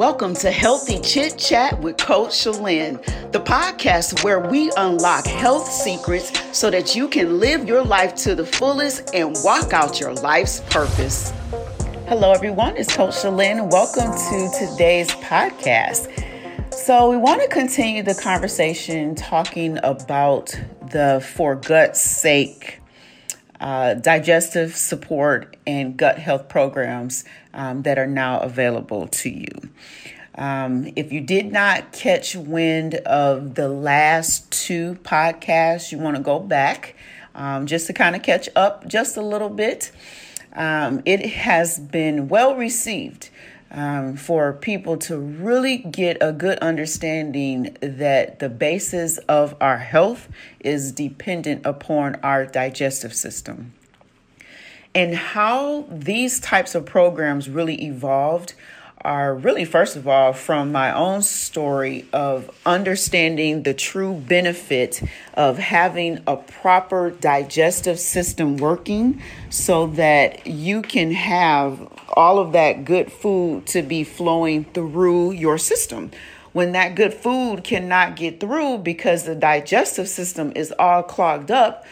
Welcome to Healthy Chit Chat with Coach Shalynne, the podcast where we unlock health secrets so that you can live your life to the fullest and walk out your life's purpose. Hello, everyone. It's Coach Shalynne. Welcome to today's podcast. So, we want to continue the conversation talking about the For Gut's Sake uh, digestive support and gut health programs um, that are now available to you. Um, if you did not catch wind of the last two podcasts, you want to go back um, just to kind of catch up just a little bit. Um, it has been well received um, for people to really get a good understanding that the basis of our health is dependent upon our digestive system. And how these types of programs really evolved are really, first of all, from my own story of understanding the true benefit of having a proper digestive system working so that you can have all of that good food to be flowing through your system. When that good food cannot get through because the digestive system is all clogged up,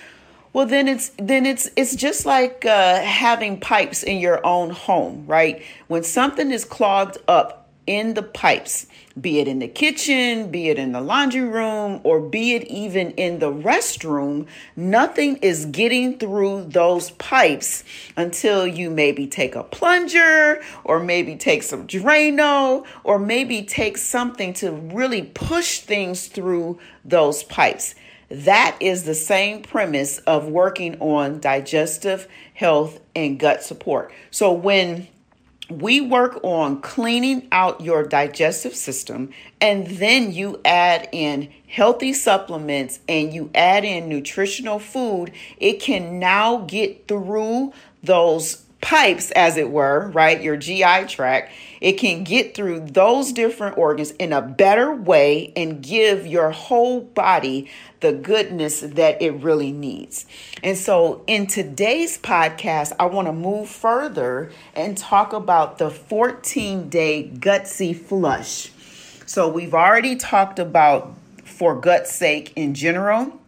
well then it's then it's it's just like uh, having pipes in your own home right? When something is clogged up in the pipes be it in the kitchen be it in the laundry room or be it even in the restroom nothing is getting through those pipes until you maybe take a plunger or maybe take some drano or maybe take something to really push things through those pipes that is the same premise of working on digestive health and gut support. So when we work on cleaning out your digestive system and then you add in healthy supplements and you add in nutritional food, it can now get through those pipes, as it were, right? Your GI tract. It can get through those different organs in a better way and give your whole body the goodness that it really needs. And so, in today's podcast, I want to move further and talk about the 14 day gutsy flush. So, we've already talked about for gut's sake in general.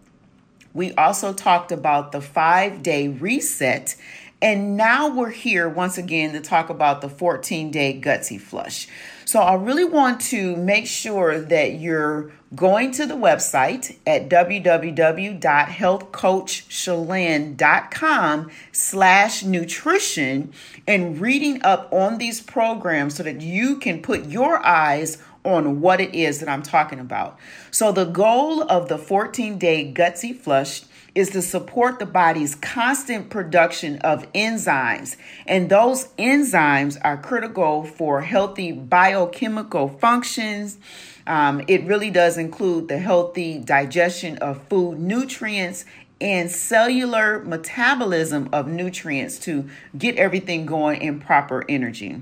We also talked about the five day reset and now we're here once again to talk about the 14 day gutsy flush. So I really want to make sure that you're going to the website at www.healthcoachshalynne.com slash nutrition and reading up on these programs so that you can put your eyes on what it is that I'm talking about. So the goal of the 14 day gutsy flush is to support the body's constant production of enzymes. And those enzymes are critical for healthy biochemical functions. Um, it really does include the healthy digestion of food nutrients and cellular metabolism of nutrients to get everything going in proper energy.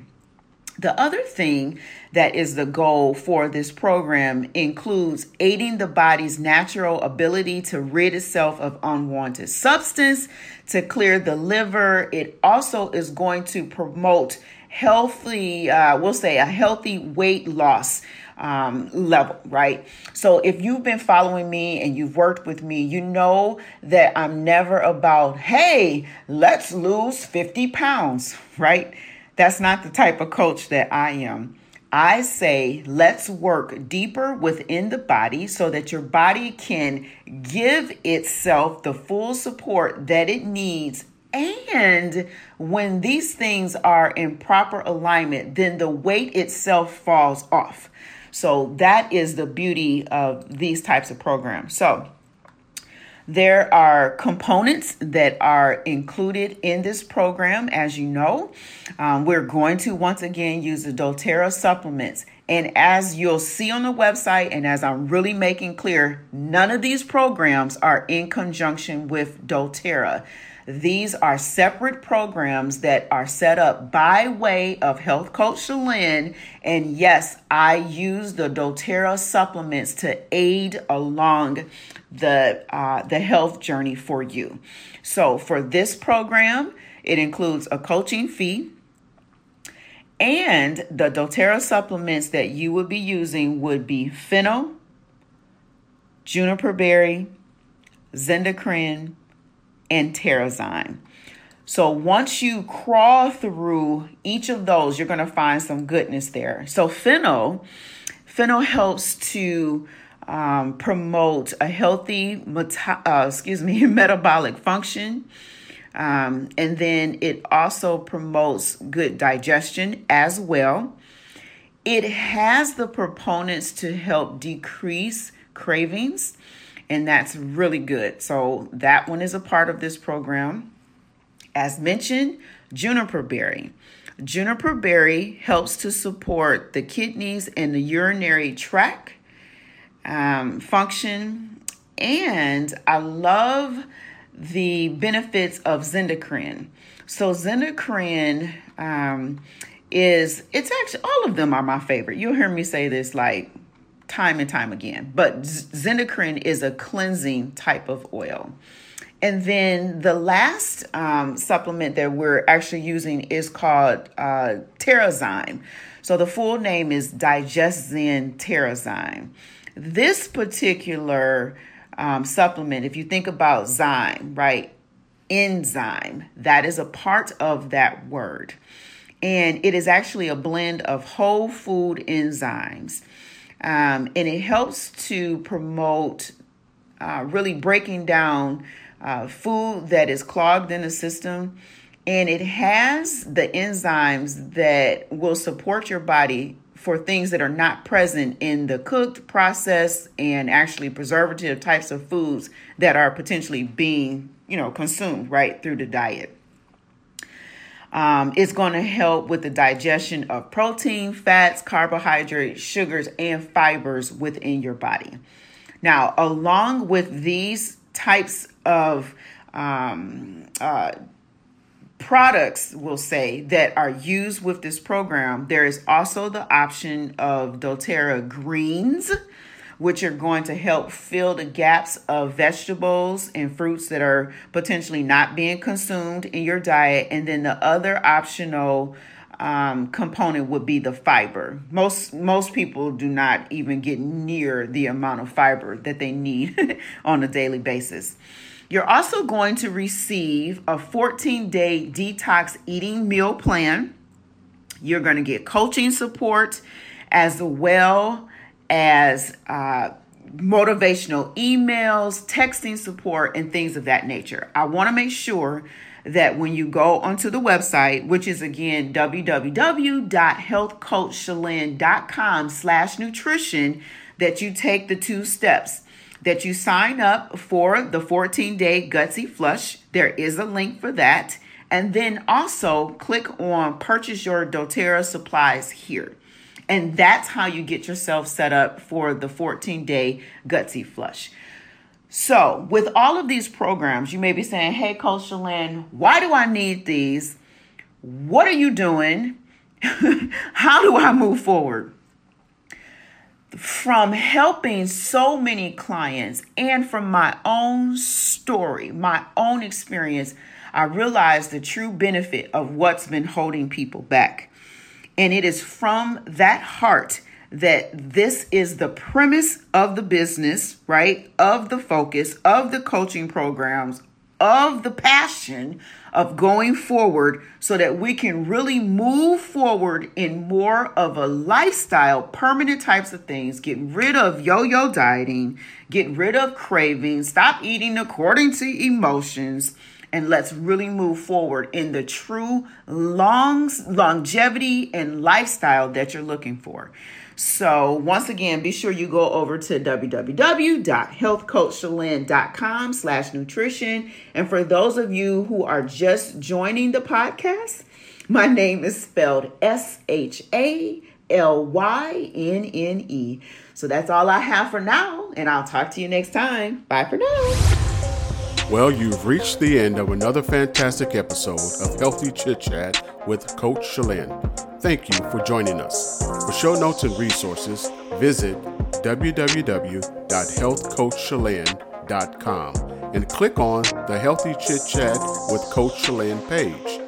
The other thing that is the goal for this program includes aiding the body's natural ability to rid itself of unwanted substance, to clear the liver. It also is going to promote healthy, uh, we'll say a healthy weight loss um, level, right? So if you've been following me and you've worked with me, you know that I'm never about, hey, let's lose 50 pounds, right? That's not the type of coach that I am. I say, let's work deeper within the body so that your body can give itself the full support that it needs. And when these things are in proper alignment, then the weight itself falls off. So that is the beauty of these types of programs. So, there are components that are included in this program, as you know. Um, we're going to once again use the doTERRA supplements. And as you'll see on the website, and as I'm really making clear, none of these programs are in conjunction with doTERRA. These are separate programs that are set up by way of Health Coach Shalynne. And yes, I use the doTERRA supplements to aid along the, uh, the health journey for you. So for this program, it includes a coaching fee And the doTERRA supplements that you would be using would be fennel, juniper berry, Zendocrine, and terrazyme. So once you crawl through each of those, you're going to find some goodness there. So fennel, fennel helps to um, promote a healthy, meta- uh, excuse me, metabolic function. Um, and then it also promotes good digestion as well. It has the proponents to help decrease cravings, and that's really good. So, that one is a part of this program. As mentioned, juniper berry. Juniper berry helps to support the kidneys and the urinary tract um, function. And I love the benefits of Zendocrine. So, Zendocrine um, is, it's actually, all of them are my favorite. You'll hear me say this like time and time again, but Zendocrine is a cleansing type of oil. And then the last um, supplement that we're actually using is called uh, Terrazyme. So the full name is DigestZen Terrazyme. This particular um, supplement, if you think about zyme, right? Enzyme, that is a part of that word. And it is actually a blend of whole food enzymes. Um, and it helps to promote uh, really breaking down uh, food that is clogged in the system. And it has the enzymes that will support your body for things that are not present in the cooked, processed, and actually preservative types of foods that are potentially being, you know, consumed right through the diet. Um, it's going to help with the digestion of protein, fats, carbohydrates, sugars, and fibers within your body. Now, along with these types of um, uh, products, we'll say, that are used with this program, there is also the option of doTERRA greens, which are going to help fill the gaps of vegetables and fruits that are potentially not being consumed in your diet. And then the other optional um, component would be the fiber. Most most people do not even get near the amount of fiber that they need on a daily basis. You're also going to receive a 14 day detox eating meal plan. You're going to get coaching support as well as uh, motivational emails, texting support, and things of that nature. I want to make sure that when you go onto the website, which is again www.healthcoachshalynne.com slash nutrition, that you take the two steps that you sign up for the 14 day gutsy flush. There is a link for that. And then also click on purchase your doTERRA supplies here. And that's how you get yourself set up for the 14 day gutsy flush. So, with all of these programs, you may be saying, Hey, Coach Shalynne, why do I need these? What are you doing? How do I move forward? From helping so many clients and from my own story, my own experience, I realized the true benefit of what's been holding people back. And it is from that heart that this is the premise of the business, right? Of the focus, of the coaching programs, of the passion of going forward so that we can really move forward in more of a lifestyle, permanent types of things, get rid of yo yo dieting, get rid of cravings, stop eating according to emotions. And let's really move forward in the true long longevity and lifestyle that you're looking for. So, once again, be sure you go over to www.healthcoachshalynne.com slash nutrition. And for those of you who are just joining the podcast, my name is spelled S H A L Y N N E. So that's all I have for now, and I'll talk to you next time. Bye for now. Well, you've reached the end of another fantastic episode of Healthy Chit Chat with Coach Shalynne. Thank you for joining us. For show notes and resources, visit www.healthcoachshalynne.com and click on the Healthy Chit Chat with Coach Shalynne page.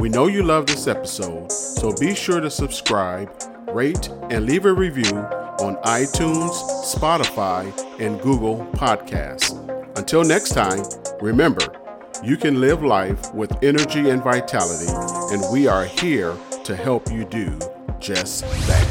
We know you love this episode, so be sure to subscribe, rate, and leave a review on iTunes, Spotify, and Google Podcasts. Until next time, remember, you can live life with energy and vitality, and we are here to help you do just that.